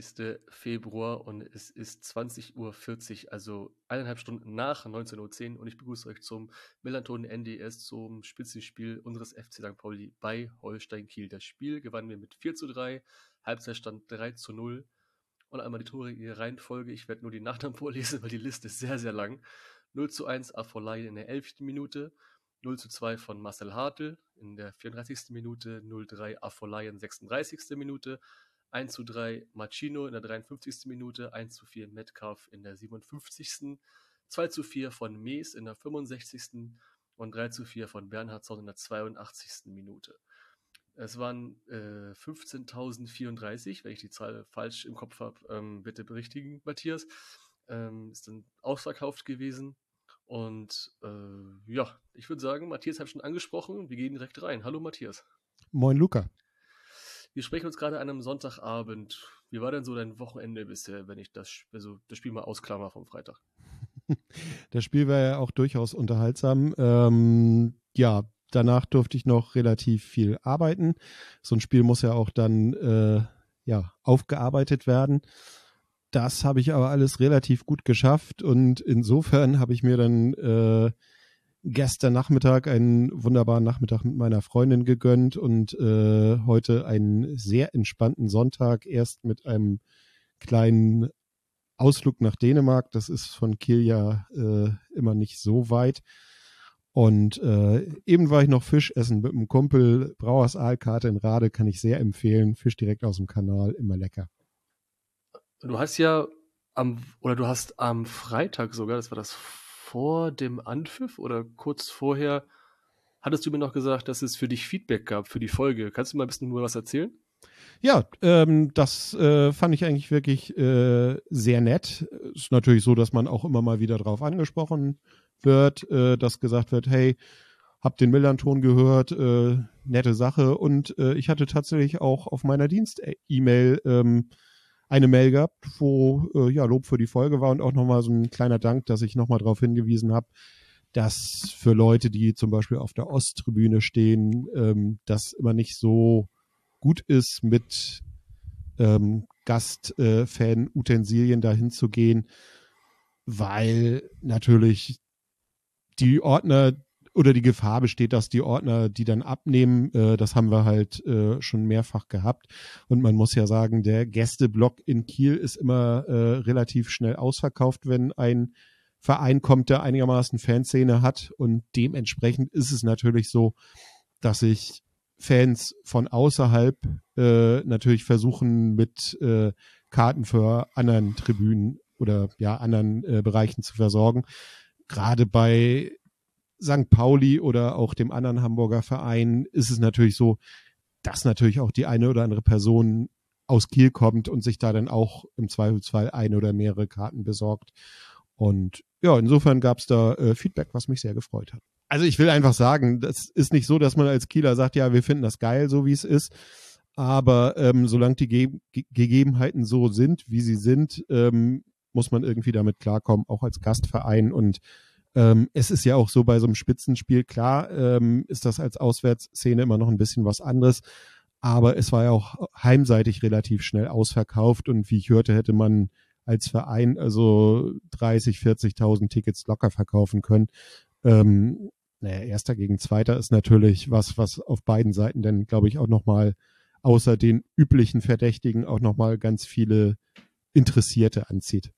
29. Februar und es ist 20.40 Uhr, also eineinhalb Stunden nach 19.10 Uhr und ich begrüße euch zum Melanton NDS, zum Spitzenspiel unseres FC St. Pauli bei Holstein Kiel. Das Spiel gewannen wir mit 4 zu 3, Halbzeitstand 3 zu 0 und einmal die Tore in ihrer Reihenfolge. Ich werde nur die Nachnamen vorlesen, weil die Liste ist sehr, sehr lang. 0 zu 1 Afolayan in der 11. Minute, 0 zu 2 von Marcel Hartl in der 34. Minute, 0 3 Afolayan 36. Minute, 1 zu 3 Machino in der 53. Minute, 1 zu 4 Metcalf in der 57. 2 zu 4 von Mees in der 65. und 3 zu 4 von Bernhardsson in der 82. Minute. Es waren äh, 15.034, wenn ich die Zahl falsch im Kopf habe, ähm, bitte berichtigen, Matthias. Ähm, ist dann ausverkauft gewesen. Und äh, ja, ich würde sagen, Matthias hat schon angesprochen. Wir gehen direkt rein. Hallo Matthias. Moin Luca. Wir sprechen uns gerade an einem Sonntagabend. Wie war denn so dein Wochenende bisher, wenn ich das, also das Spiel mal ausklammer vom Freitag? Das Spiel war ja auch durchaus unterhaltsam. Ähm, ja, danach durfte ich noch relativ viel arbeiten. So ein Spiel muss ja auch dann äh, ja, aufgearbeitet werden. Das habe ich aber alles relativ gut geschafft und insofern habe ich mir dann äh, gestern Nachmittag einen wunderbaren Nachmittag mit meiner Freundin gegönnt und äh, heute einen sehr entspannten Sonntag erst mit einem kleinen Ausflug nach Dänemark. Das ist von Kiel ja äh, immer nicht so weit. Und äh, eben war ich noch Fisch essen mit einem Kumpel. Brauers Aalkarte in Rade kann ich sehr empfehlen. Fisch direkt aus dem Kanal, immer lecker. Du hast ja am, oder du hast am Freitag sogar, das war das vor dem Anpfiff oder kurz vorher hattest du mir noch gesagt, dass es für dich Feedback gab für die Folge. Kannst du mal ein bisschen nur was erzählen? Ja, ähm, das äh, fand ich eigentlich wirklich äh, sehr nett. Ist natürlich so, dass man auch immer mal wieder drauf angesprochen wird, äh, dass gesagt wird, hey, hab den Millanton gehört, äh, nette Sache. Und äh, ich hatte tatsächlich auch auf meiner Dienst-E-Mail ähm, eine Mail gehabt, wo äh, ja Lob für die Folge war und auch nochmal so ein kleiner Dank, dass ich nochmal darauf hingewiesen habe, dass für Leute, die zum Beispiel auf der Osttribüne stehen, ähm, das immer nicht so gut ist, mit ähm, Gastfan-Utensilien äh, dahin zu gehen, weil natürlich die Ordner oder die Gefahr besteht, dass die Ordner die dann abnehmen. Äh, das haben wir halt äh, schon mehrfach gehabt. Und man muss ja sagen, der Gästeblock in Kiel ist immer äh, relativ schnell ausverkauft, wenn ein Verein kommt, der einigermaßen Fanszene hat. Und dementsprechend ist es natürlich so, dass sich Fans von außerhalb äh, natürlich versuchen, mit äh, Karten für anderen Tribünen oder ja anderen äh, Bereichen zu versorgen. Gerade bei St. Pauli oder auch dem anderen Hamburger Verein ist es natürlich so, dass natürlich auch die eine oder andere Person aus Kiel kommt und sich da dann auch im Zweifelsfall eine oder mehrere Karten besorgt. Und ja, insofern gab es da äh, Feedback, was mich sehr gefreut hat. Also ich will einfach sagen, das ist nicht so, dass man als Kieler sagt, ja, wir finden das geil, so wie es ist. Aber ähm, solange die Ge Gegebenheiten so sind, wie sie sind, ähm, muss man irgendwie damit klarkommen, auch als Gastverein. Und ähm, es ist ja auch so bei so einem Spitzenspiel, klar, ähm, ist das als Auswärtsszene immer noch ein bisschen was anderes. Aber es war ja auch heimseitig relativ schnell ausverkauft und wie ich hörte, hätte man als Verein also 30, 40.000 Tickets locker verkaufen können. Ähm, naja, erster gegen zweiter ist natürlich was, was auf beiden Seiten dann, glaube ich, auch nochmal außer den üblichen Verdächtigen auch nochmal ganz viele Interessierte anzieht.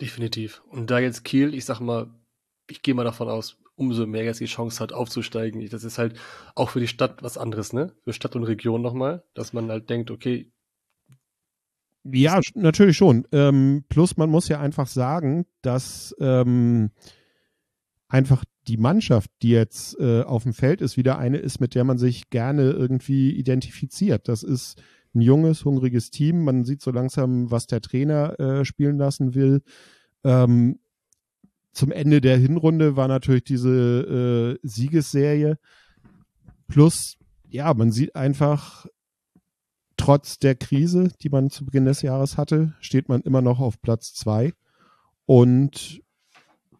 Definitiv. Und da jetzt Kiel, ich sag mal, ich gehe mal davon aus, umso mehr jetzt die Chance hat, aufzusteigen. Das ist halt auch für die Stadt was anderes, ne? Für Stadt und Region nochmal, dass man halt denkt, okay. Ja, natürlich schon. Ähm, plus man muss ja einfach sagen, dass ähm, einfach die Mannschaft, die jetzt äh, auf dem Feld ist, wieder eine ist, mit der man sich gerne irgendwie identifiziert. Das ist ein junges, hungriges Team. Man sieht so langsam, was der Trainer äh, spielen lassen will. Ähm, zum Ende der Hinrunde war natürlich diese äh, Siegesserie. Plus, ja, man sieht einfach, trotz der Krise, die man zu Beginn des Jahres hatte, steht man immer noch auf Platz zwei. Und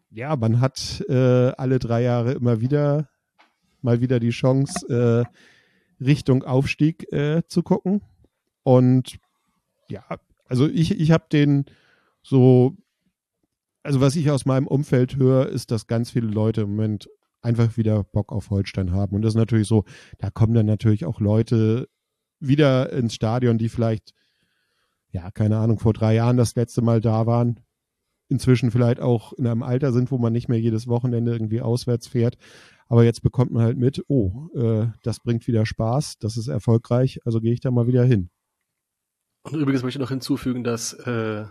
ja, man hat äh, alle drei Jahre immer wieder mal wieder die Chance, äh, Richtung Aufstieg äh, zu gucken. Und ja, also ich, ich habe den so, also was ich aus meinem Umfeld höre, ist, dass ganz viele Leute im Moment einfach wieder Bock auf Holstein haben. Und das ist natürlich so, da kommen dann natürlich auch Leute wieder ins Stadion, die vielleicht, ja, keine Ahnung, vor drei Jahren das letzte Mal da waren, inzwischen vielleicht auch in einem Alter sind, wo man nicht mehr jedes Wochenende irgendwie auswärts fährt. Aber jetzt bekommt man halt mit, oh, äh, das bringt wieder Spaß, das ist erfolgreich, also gehe ich da mal wieder hin. Und übrigens möchte ich noch hinzufügen, dass äh,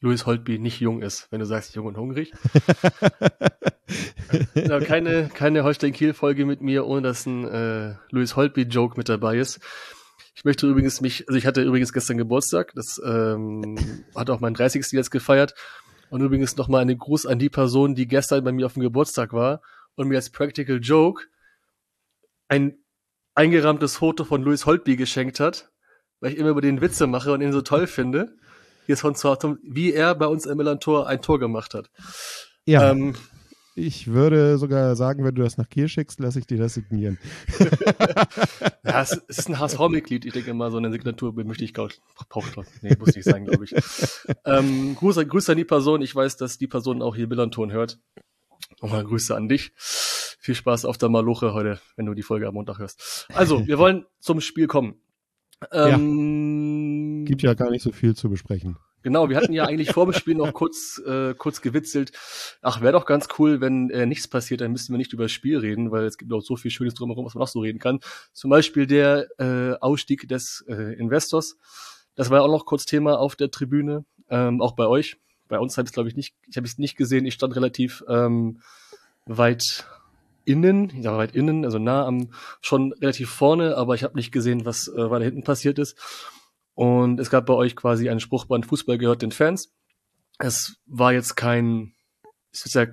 Louis Holtby nicht jung ist, wenn du sagst jung und hungrig. ja, keine keine Holstein-Kiel-Folge mit mir, ohne dass ein äh, Louis Holtby-Joke mit dabei ist. Ich möchte übrigens mich, also ich hatte übrigens gestern Geburtstag, das ähm, hat auch mein 30. jetzt gefeiert. Und übrigens nochmal eine Gruß an die Person, die gestern bei mir auf dem Geburtstag war und mir als Practical Joke ein eingerahmtes Foto von Louis Holtby geschenkt hat weil ich immer über den Witze mache und ihn so toll finde, wie es von Zortum, wie er bei uns im Milan-Tor ein Tor gemacht hat. Ja. Ähm, ich würde sogar sagen, wenn du das nach Kiel schickst, lasse ich dir das signieren. ja, es, ist ein HSV-Mitglied. Ich denke mal, so eine Signatur möchte ich braucht Nee, muss nicht sein, glaube ich. ähm, Grüße, Grüße an die Person. Ich weiß, dass die Person auch hier Millanton hört. Nochmal Grüße an dich. Viel Spaß auf der Maloche heute, wenn du die Folge am Montag hörst. Also, wir wollen zum Spiel kommen. Ähm, ja. Gibt ja gar nicht so viel zu besprechen. Genau, wir hatten ja eigentlich vor dem Spiel noch kurz, äh, kurz gewitzelt. Ach, wäre doch ganz cool, wenn äh, nichts passiert, dann müssten wir nicht über das Spiel reden, weil es gibt auch so viel Schönes drumherum, was man noch so reden kann. Zum Beispiel der äh, Ausstieg des äh, Investors. Das war ja auch noch kurz Thema auf der Tribüne, ähm, auch bei euch. Bei uns hat es, glaube ich, nicht, ich habe es nicht gesehen, ich stand relativ ähm, weit innen, ich sage weit innen, also nah am, schon relativ vorne, aber ich habe nicht gesehen, was äh, weiter hinten passiert ist. Und es gab bei euch quasi einen Spruchband, Fußball gehört den Fans. Es war jetzt kein, es ist ja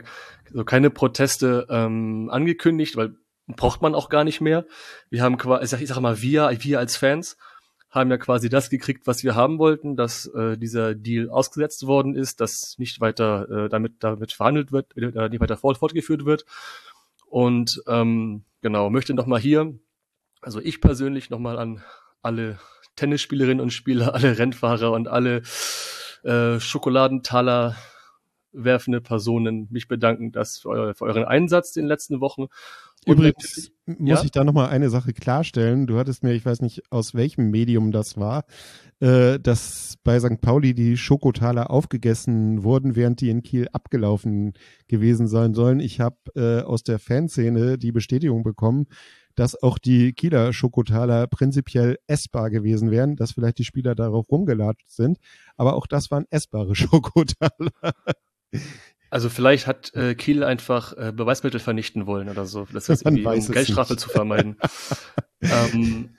so keine Proteste ähm, angekündigt, weil braucht man auch gar nicht mehr. Wir haben quasi, ich sag, ich sag mal, wir, wir als Fans haben ja quasi das gekriegt, was wir haben wollten, dass äh, dieser Deal ausgesetzt worden ist, dass nicht weiter äh, damit damit verhandelt wird, äh, nicht weiter fort, fortgeführt wird. Und ähm, genau, möchte nochmal hier, also ich persönlich nochmal an alle Tennisspielerinnen und Spieler, alle Rennfahrer und alle äh, Schokoladentaler werfende Personen mich bedanken, dass für, euer, für euren Einsatz in den letzten Wochen. Übrigens muss ja? ich da nochmal eine Sache klarstellen. Du hattest mir, ich weiß nicht, aus welchem Medium das war, äh, dass bei St. Pauli die Schokotaler aufgegessen wurden, während die in Kiel abgelaufen gewesen sein sollen. Ich habe äh, aus der Fanszene die Bestätigung bekommen, dass auch die Kieler Schokotaler prinzipiell essbar gewesen wären, dass vielleicht die Spieler darauf rumgelatscht sind, aber auch das waren essbare Schokotaler. Also vielleicht hat äh, Kiel einfach äh, Beweismittel vernichten wollen oder so, das ist irgendwie, um Geldstrafe nicht. zu vermeiden. ähm,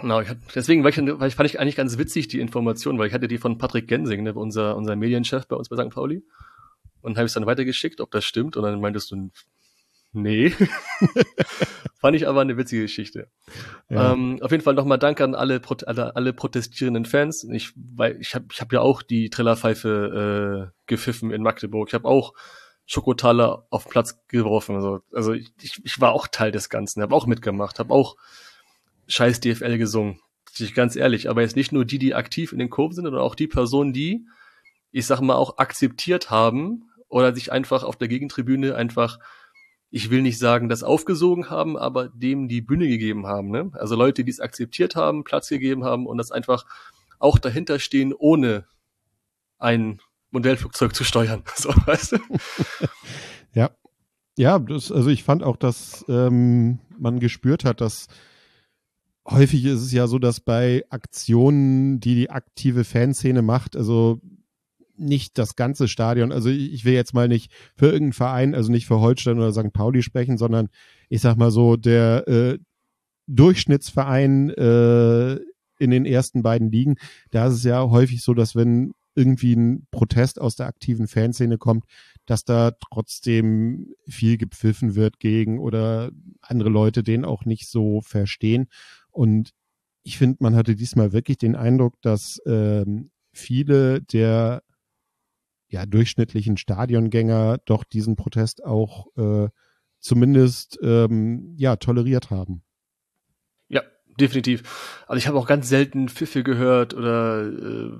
Genau, ich hab, deswegen weil ich, weil ich, fand ich eigentlich ganz witzig die Information, weil ich hatte die von Patrick Gensing, ne, unser, unser Medienchef bei uns bei St. Pauli. Und habe es dann weitergeschickt, ob das stimmt. Und dann meintest du, nee. fand ich aber eine witzige Geschichte. Ja. Ähm, auf jeden Fall nochmal Dank an alle, alle, alle protestierenden Fans. Ich, weil ich habe ich hab ja auch die Trillerpfeife äh, gepfiffen in Magdeburg. Ich habe auch Schokotaler auf Platz geworfen. Also, also ich, ich war auch Teil des Ganzen, habe auch mitgemacht, habe auch scheiß DFL gesungen. Ich ganz ehrlich, aber jetzt nicht nur die, die aktiv in den Kurven sind, sondern auch die Personen, die, ich sag mal, auch akzeptiert haben oder sich einfach auf der Gegentribüne einfach, ich will nicht sagen, das aufgesogen haben, aber dem die Bühne gegeben haben. Ne? Also Leute, die es akzeptiert haben, Platz gegeben haben und das einfach auch dahinter stehen, ohne ein Modellflugzeug zu steuern. So, weißt du? ja. Ja, das, also ich fand auch, dass ähm, man gespürt hat, dass häufig ist es ja so, dass bei Aktionen, die die aktive Fanszene macht, also nicht das ganze Stadion, also ich will jetzt mal nicht für irgendeinen Verein, also nicht für Holstein oder St. Pauli sprechen, sondern ich sag mal so, der äh, Durchschnittsverein äh, in den ersten beiden Ligen, da ist es ja häufig so, dass wenn irgendwie ein Protest aus der aktiven Fanszene kommt, dass da trotzdem viel gepfiffen wird gegen oder andere Leute den auch nicht so verstehen. Und ich finde, man hatte diesmal wirklich den Eindruck, dass ähm, viele der ja, durchschnittlichen Stadiongänger doch diesen Protest auch äh, zumindest ähm, ja, toleriert haben. Ja, definitiv. Also ich habe auch ganz selten Pfiffe gehört oder äh,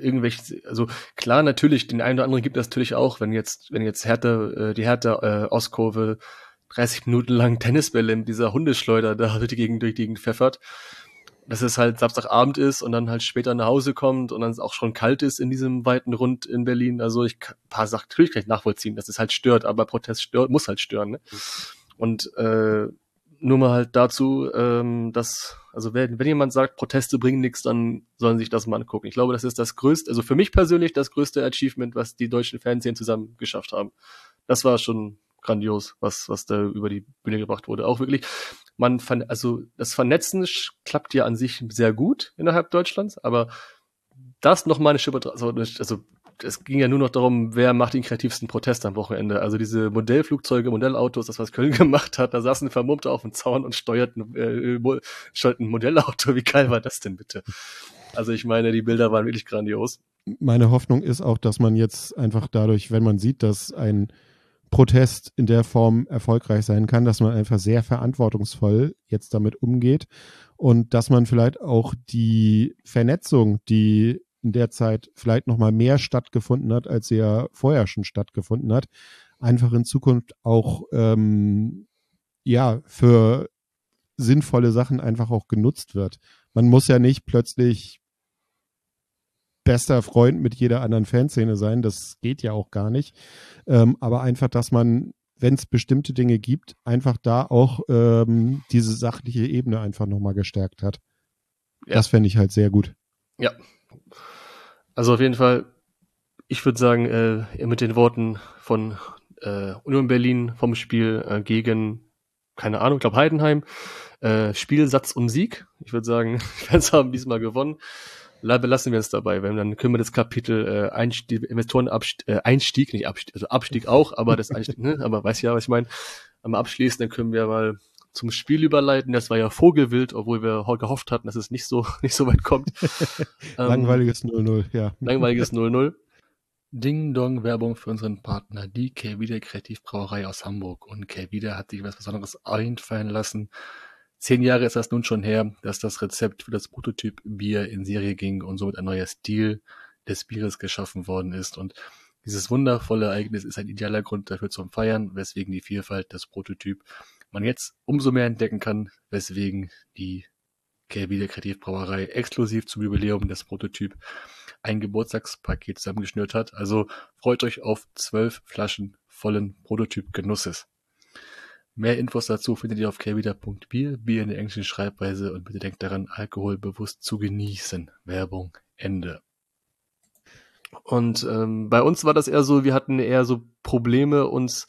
irgendwelche, also klar, natürlich, den einen oder anderen gibt es natürlich auch, wenn jetzt, wenn jetzt Hertha, äh, die Hertha äh, Ostkurve 30 Minuten lang Tennisbälle mit dieser Hundeschleuder da durch die Gegend, durch die Gegend pfeffert dass es halt Samstagabend ist und dann halt später nach Hause kommt und dann es auch schon kalt ist in diesem weiten Rund in Berlin. Also ich ein paar Sachen natürlich gleich nachvollziehen, dass es halt stört, aber Protest stört, muss halt stören. Ne? Und äh, nur mal halt dazu, ähm, dass, also wenn, wenn jemand sagt, Proteste bringen nichts, dann sollen sich das mal angucken. Ich glaube, das ist das größte, also für mich persönlich das größte Achievement, was die deutschen Fernsehen zusammen geschafft haben. Das war schon grandios, was, was da über die Bühne gebracht wurde. Auch wirklich, man, also das Vernetzen klappt ja an sich sehr gut innerhalb Deutschlands, aber das noch mal eine Schippe, also, also es ging ja nur noch darum, wer macht den kreativsten Protest am Wochenende. Also diese Modellflugzeuge, Modellautos, das was Köln gemacht hat, da saßen Vermummte auf dem Zaun und steuerten, äh, steuerten ein Modellauto. Wie geil war das denn bitte? Also ich meine, die Bilder waren wirklich grandios. Meine Hoffnung ist auch, dass man jetzt einfach dadurch, wenn man sieht, dass ein Protest in der Form erfolgreich sein kann, dass man einfach sehr verantwortungsvoll jetzt damit umgeht und dass man vielleicht auch die Vernetzung, die in der Zeit vielleicht noch mal mehr stattgefunden hat, als sie ja vorher schon stattgefunden hat, einfach in Zukunft auch ähm, ja für sinnvolle Sachen einfach auch genutzt wird. Man muss ja nicht plötzlich bester Freund mit jeder anderen Fanszene sein. Das geht ja auch gar nicht. Ähm, aber einfach, dass man, wenn es bestimmte Dinge gibt, einfach da auch ähm, diese sachliche Ebene einfach nochmal gestärkt hat. Ja. Das fände ich halt sehr gut. Ja. Also auf jeden Fall, ich würde sagen, äh, mit den Worten von äh, Union Berlin vom Spiel äh, gegen, keine Ahnung, ich glaube Heidenheim, äh, Spielsatz und Sieg. Ich würde sagen, die Fans haben diesmal gewonnen belassen wir es dabei, wenn dann können wir das Kapitel äh, Einstieg, Investorenabstieg, äh, Einstieg, nicht Abstieg, also Abstieg auch, aber das Einstieg, ne, aber weiß ja, was ich meine, einmal abschließen, dann können wir mal zum Spiel überleiten. Das war ja Vogelwild, obwohl wir gehofft hatten, dass es nicht so nicht so weit kommt. Ähm, langweiliges 0-0, ja. Langweiliges 0-0. Ding Dong Werbung für unseren Partner, die K-Wieder Kreativbrauerei aus Hamburg. Und K-Wieder hat sich was Besonderes einfallen lassen. Zehn Jahre ist das nun schon her, dass das Rezept für das Prototyp Bier in Serie ging und somit ein neuer Stil des Bieres geschaffen worden ist. Und dieses wundervolle Ereignis ist ein idealer Grund dafür zum Feiern, weswegen die Vielfalt des Prototyp man jetzt umso mehr entdecken kann, weswegen die der Kreativbrauerei exklusiv zum Jubiläum des Prototyp ein Geburtstagspaket zusammengeschnürt hat. Also freut euch auf zwölf Flaschen vollen Prototyp-Genusses. Mehr Infos dazu findet ihr auf kvida.bier, Bier in der englischen Schreibweise und bitte denkt daran, Alkohol bewusst zu genießen. Werbung Ende. Und ähm, bei uns war das eher so, wir hatten eher so Probleme, uns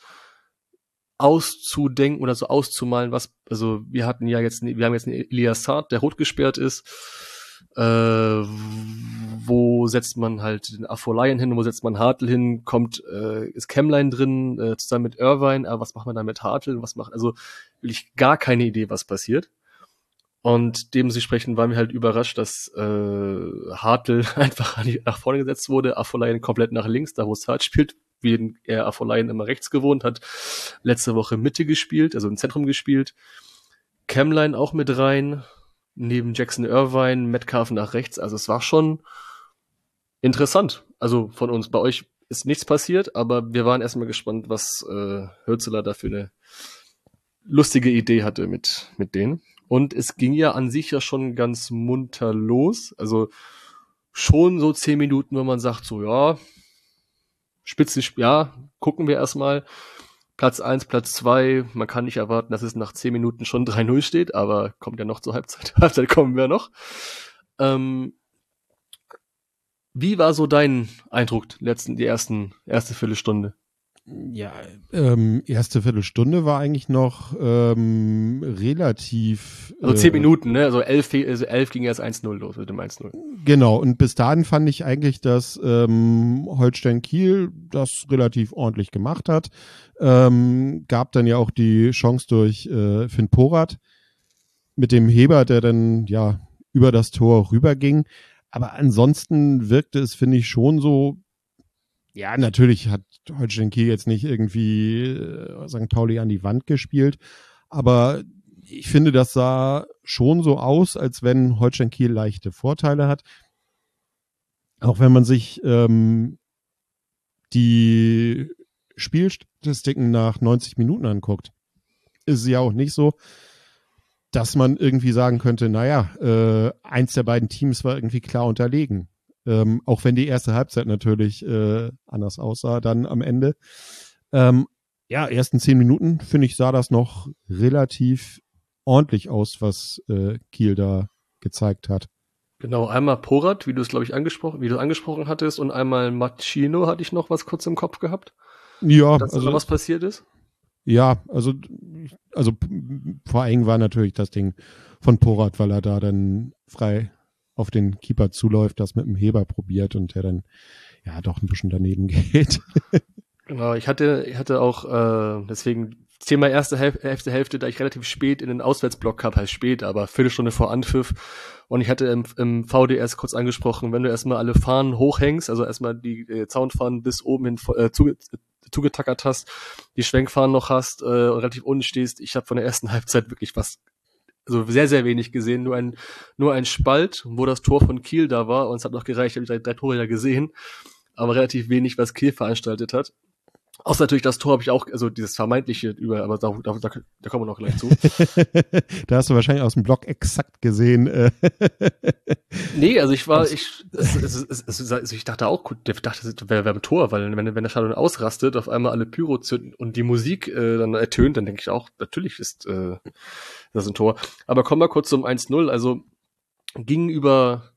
auszudenken oder so auszumalen, was, also wir hatten ja jetzt, wir haben jetzt einen Elias Saad, der rot gesperrt ist äh, wo setzt man halt den Afolayan hin, wo setzt man Hartl hin, kommt, äh, ist Chemline drin, äh, zusammen mit Irvine, aber was macht man da mit Hartl, was macht, also wirklich gar keine Idee, was passiert. Und dementsprechend waren wir halt überrascht, dass äh, Hartl einfach nach vorne gesetzt wurde, Afolayan komplett nach links, da wo Sard spielt, wie er Afolayan immer rechts gewohnt hat, letzte Woche Mitte gespielt, also im Zentrum gespielt. Chemline auch mit rein, neben Jackson Irvine, Metcalf nach rechts. Also es war schon interessant. Also von uns. Bei euch ist nichts passiert, aber wir waren erstmal gespannt, was äh, Hürzeler da für eine lustige Idee hatte mit, mit denen. Und es ging ja an sich ja schon ganz munter los. Also schon so zehn Minuten, wenn man sagt, so ja, Spitze, ja, gucken wir erstmal. Platz 1, Platz 2, man kann nicht erwarten, dass es nach 10 Minuten schon 3-0 steht, aber kommt ja noch zur Halbzeit. Halbzeit kommen wir noch. Ähm, wie war so dein Eindruck, letzten, die ersten, erste Viertelstunde? Ja, ähm, erste Viertelstunde war eigentlich noch ähm, relativ. Also zehn äh, Minuten, ne? Also elf, also elf ging erst 1-0 los mit dem 1-0. Genau, und bis dahin fand ich eigentlich, dass ähm, Holstein Kiel das relativ ordentlich gemacht hat. Ähm, gab dann ja auch die Chance durch äh, Finn Porat. mit dem Heber, der dann ja über das Tor rüberging. Aber ansonsten wirkte es, finde ich, schon so, ja, natürlich hat Holstein Kiel jetzt nicht irgendwie äh, St. Pauli an die Wand gespielt, aber ich finde, das sah schon so aus, als wenn Holstein Kiel leichte Vorteile hat. Auch wenn man sich ähm, die Spielstatistiken nach 90 Minuten anguckt, ist es ja auch nicht so, dass man irgendwie sagen könnte, naja, äh, eins der beiden Teams war irgendwie klar unterlegen. Ähm, auch wenn die erste Halbzeit natürlich äh, anders aussah dann am Ende. Ähm, ja, ersten zehn Minuten, finde ich, sah das noch relativ ordentlich aus, was äh, Kiel da gezeigt hat. Genau, einmal Porat, wie du es, glaube ich, angesprochen, wie du angesprochen hattest, und einmal Machino hatte ich noch was kurz im Kopf gehabt. Ja, dass also was passiert ist. Ja, also, also vor allem war natürlich das Ding von Porat, weil er da dann frei auf den Keeper zuläuft, das mit dem Heber probiert und der dann ja doch ein bisschen daneben geht. genau, ich hatte, ich hatte auch äh, deswegen Thema erste Hälfte, Hälfte, da ich relativ spät in den Auswärtsblock habe, heißt spät, aber Viertelstunde vor Anpfiff. Und ich hatte im, im VDS kurz angesprochen, wenn du erstmal alle Fahnen hochhängst, also erstmal die äh, Zaunfahnen bis oben hin äh, zuge zugetackert hast, die Schwenkfahnen noch hast äh, und relativ unten stehst. Ich habe von der ersten Halbzeit wirklich was also sehr, sehr wenig gesehen, nur ein, nur ein Spalt, wo das Tor von Kiel da war, und es hat noch gereicht, habe ich drei, drei Tore ja gesehen, aber relativ wenig, was Kiel veranstaltet hat. Außer natürlich das Tor habe ich auch, also dieses vermeintliche über, aber da, da, da, da kommen wir noch gleich zu. da hast du wahrscheinlich aus dem Blog exakt gesehen. Äh. nee, also ich war, ich, es, es, es, also ich dachte auch, der dachte, das wäre wär ein Tor, weil wenn, wenn der Stadion ausrastet, auf einmal alle Pyro zünden und die Musik äh, dann ertönt, dann denke ich auch, natürlich ist äh, das ein Tor. Aber kommen wir kurz zum 1-0. Also ging über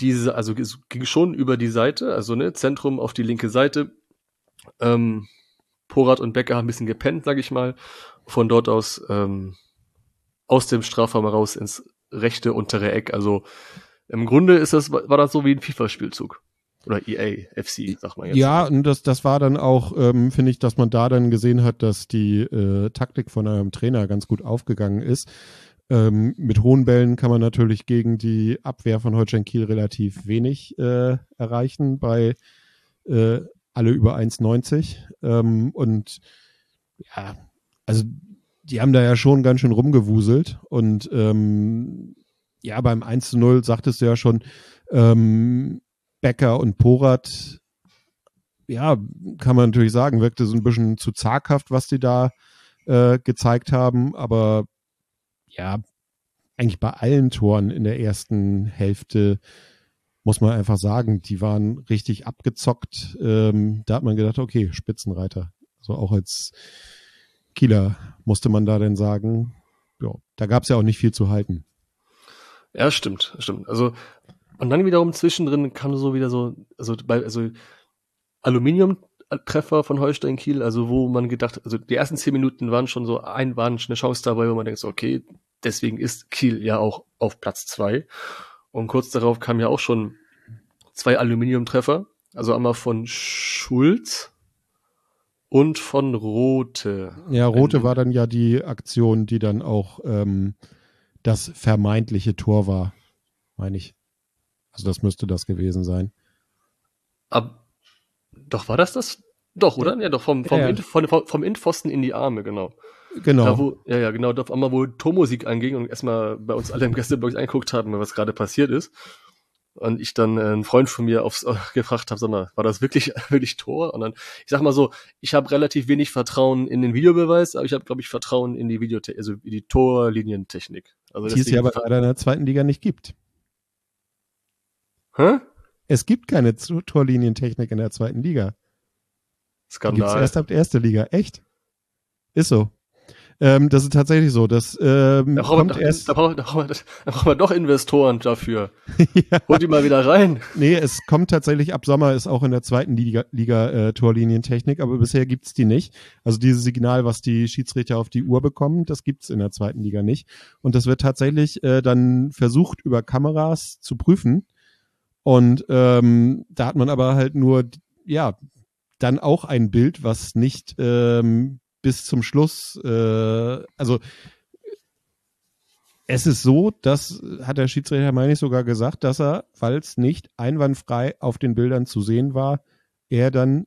diese, also ging schon über die Seite, also ne, Zentrum auf die linke Seite ähm, Porat und Becker haben ein bisschen gepennt, sag ich mal. Von dort aus ähm, aus dem Strafraum raus ins rechte untere Eck. Also im Grunde ist das, war das so wie ein FIFA-Spielzug. Oder EA, FC, sag mal jetzt. Ja, und das, das war dann auch, ähm, finde ich, dass man da dann gesehen hat, dass die äh, Taktik von einem Trainer ganz gut aufgegangen ist. Ähm, mit hohen Bällen kann man natürlich gegen die Abwehr von Holstein Kiel relativ wenig äh, erreichen. Bei äh, alle über 1,90. Ähm, und ja, also die haben da ja schon ganz schön rumgewuselt. Und ähm, ja, beim 1 zu 0 sagtest du ja schon, ähm, Becker und Porat, ja, kann man natürlich sagen, wirkte so ein bisschen zu zaghaft, was die da äh, gezeigt haben. Aber ja, eigentlich bei allen Toren in der ersten Hälfte muss man einfach sagen, die waren richtig abgezockt. Ähm, da hat man gedacht, okay, Spitzenreiter. So also auch als Kieler musste man da denn sagen, ja, da gab es ja auch nicht viel zu halten. Ja, stimmt, stimmt. Also und dann wiederum zwischendrin kam so wieder so, also bei, also Aluminium-Treffer von Holstein Kiel, also wo man gedacht, also die ersten zehn Minuten waren schon so ein, waren eine Chance dabei, wo man denkt, so, okay, deswegen ist Kiel ja auch auf Platz zwei. Und kurz darauf kamen ja auch schon zwei Aluminiumtreffer. Also einmal von Schulz und von Rote. Ja, Rote war dann ja die Aktion, die dann auch ähm, das vermeintliche Tor war, meine ich. Also das müsste das gewesen sein. Ab, doch, war das das? Doch, oder? Ja, doch, vom, vom, ja. In, vom, vom Innenpfosten in die Arme, genau. Genau. Da, wo, ja, ja, genau. Da auf einmal, wo Tormusik anging und erstmal bei uns alle im Gästeblock angeguckt haben, was gerade passiert ist. Und ich dann äh, einen Freund von mir aufs, äh, gefragt habe, sag mal, war das wirklich, wirklich Tor? Und dann, ich sag mal so, ich habe relativ wenig Vertrauen in den Videobeweis, aber ich habe, glaube ich, Vertrauen in die Video, also in die Torlinientechnik. Also die es ja aber leider in der zweiten Liga nicht gibt. Hä? Es gibt keine Torlinientechnik in der zweiten Liga. Skandal. Gibt's erst ab der ersten Liga. Echt? Ist so. Ähm, das ist tatsächlich so. Das ähm, da kommt doch, erst. Da brauchen, da, brauchen wir, da brauchen wir doch Investoren dafür. ja. Holt die mal wieder rein. Nee, es kommt tatsächlich ab Sommer, ist auch in der zweiten Liga, Liga äh, Torlinientechnik, aber bisher gibt's die nicht. Also dieses Signal, was die Schiedsrichter auf die Uhr bekommen, das gibt's in der zweiten Liga nicht. Und das wird tatsächlich äh, dann versucht, über Kameras zu prüfen. Und ähm, da hat man aber halt nur, ja, dann auch ein Bild, was nicht ähm, bis zum Schluss, äh, also es ist so, das hat der Schiedsrichter, meine ich, sogar gesagt, dass er, falls nicht einwandfrei auf den Bildern zu sehen war, er dann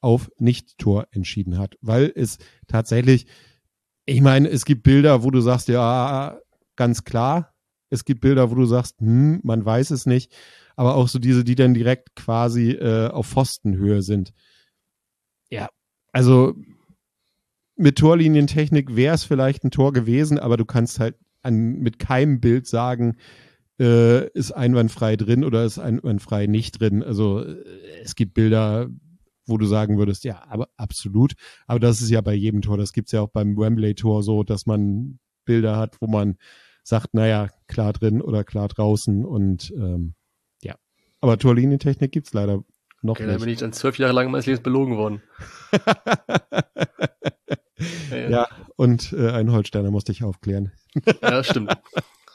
auf Nicht-Tor entschieden hat. Weil es tatsächlich, ich meine, es gibt Bilder, wo du sagst, ja, ganz klar. Es gibt Bilder, wo du sagst, hm, man weiß es nicht. Aber auch so diese, die dann direkt quasi äh, auf Pfostenhöhe sind. Ja, also mit Torlinientechnik wäre es vielleicht ein Tor gewesen, aber du kannst halt an, mit keinem Bild sagen, äh, ist einwandfrei drin oder ist einwandfrei nicht drin. Also äh, es gibt Bilder, wo du sagen würdest, ja, aber absolut. Aber das ist ja bei jedem Tor. Das gibt's ja auch beim Wembley-Tor so, dass man Bilder hat, wo man sagt, naja, klar drin oder klar draußen und ähm, ja. Aber Torlinientechnik gibt's leider noch okay, nicht. Dann bin ich dann zwölf Jahre lang meines Lebens belogen worden. ja, ja, und äh, ein Holsteiner musste ich aufklären. ja, stimmt.